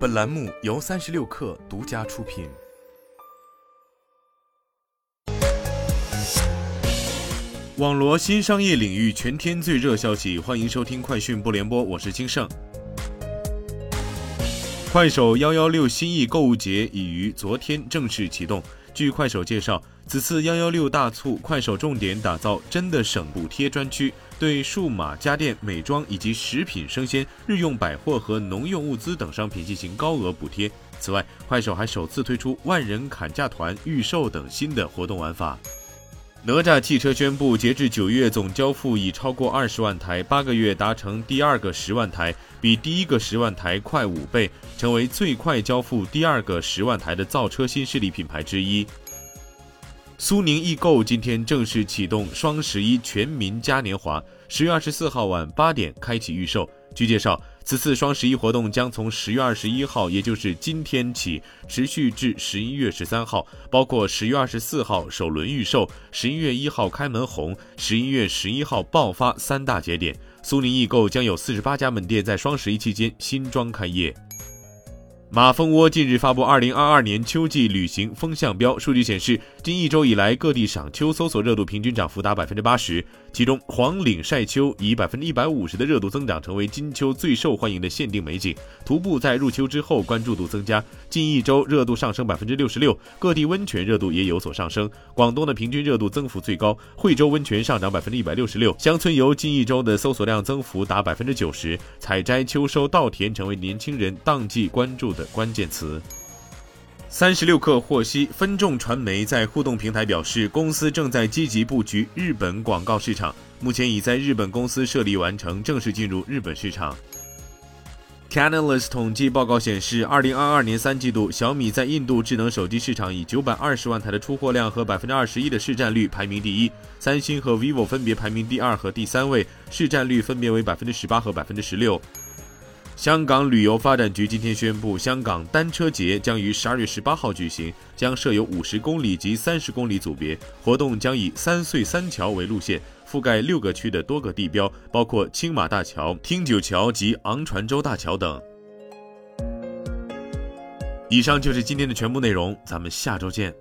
本栏目由三十六氪独家出品。网罗新商业领域全天最热消息，欢迎收听快讯不联播，我是金盛。快手幺幺六新意购物节已于昨天正式启动。据快手介绍，此次幺幺六大促，快手重点打造真的省补贴专区，对数码、家电、美妆以及食品、生鲜、日用百货和农用物资等商品进行高额补贴。此外，快手还首次推出万人砍价团预售等新的活动玩法。哪吒汽车宣布，截至九月总交付已超过二十万台，八个月达成第二个十万台，比第一个十万台快五倍，成为最快交付第二个十万台的造车新势力品牌之一。苏宁易购今天正式启动双十一全民嘉年华，十月二十四号晚八点开启预售。据介绍，此次双十一活动将从十月二十一号，也就是今天起，持续至十一月十三号，包括十月二十四号首轮预售，十一月一号开门红，十一月十一号爆发三大节点。苏宁易购将有四十八家门店在双十一期间新装开业。马蜂窝近日发布二零二二年秋季旅行风向标，数据显示，近一周以来各地赏秋搜索热度平均涨幅达百分之八十，其中黄岭晒秋以百分之一百五十的热度增长，成为金秋最受欢迎的限定美景。徒步在入秋之后关注度增加，近一周热度上升百分之六十六，各地温泉热度也有所上升。广东的平均热度增幅最高，惠州温泉上涨百分之一百六十六，乡村游近一周的搜索量增幅达百分之九十，采摘、秋收、稻田成为年轻人当季关注的。关键词。三十六氪获悉，分众传媒在互动平台表示，公司正在积极布局日本广告市场，目前已在日本公司设立完成，正式进入日本市场。Canalys 统计报告显示，二零二二年三季度，小米在印度智能手机市场以九百二十万台的出货量和百分之二十一的市占率排名第一，三星和 vivo 分别排名第二和第三位，市占率分别为百分之十八和百分之十六。香港旅游发展局今天宣布，香港单车节将于十二月十八号举行，将设有五十公里及三十公里组别，活动将以三隧三桥为路线，覆盖六个区的多个地标，包括青马大桥、汀九桥及昂船洲大桥等。以上就是今天的全部内容，咱们下周见。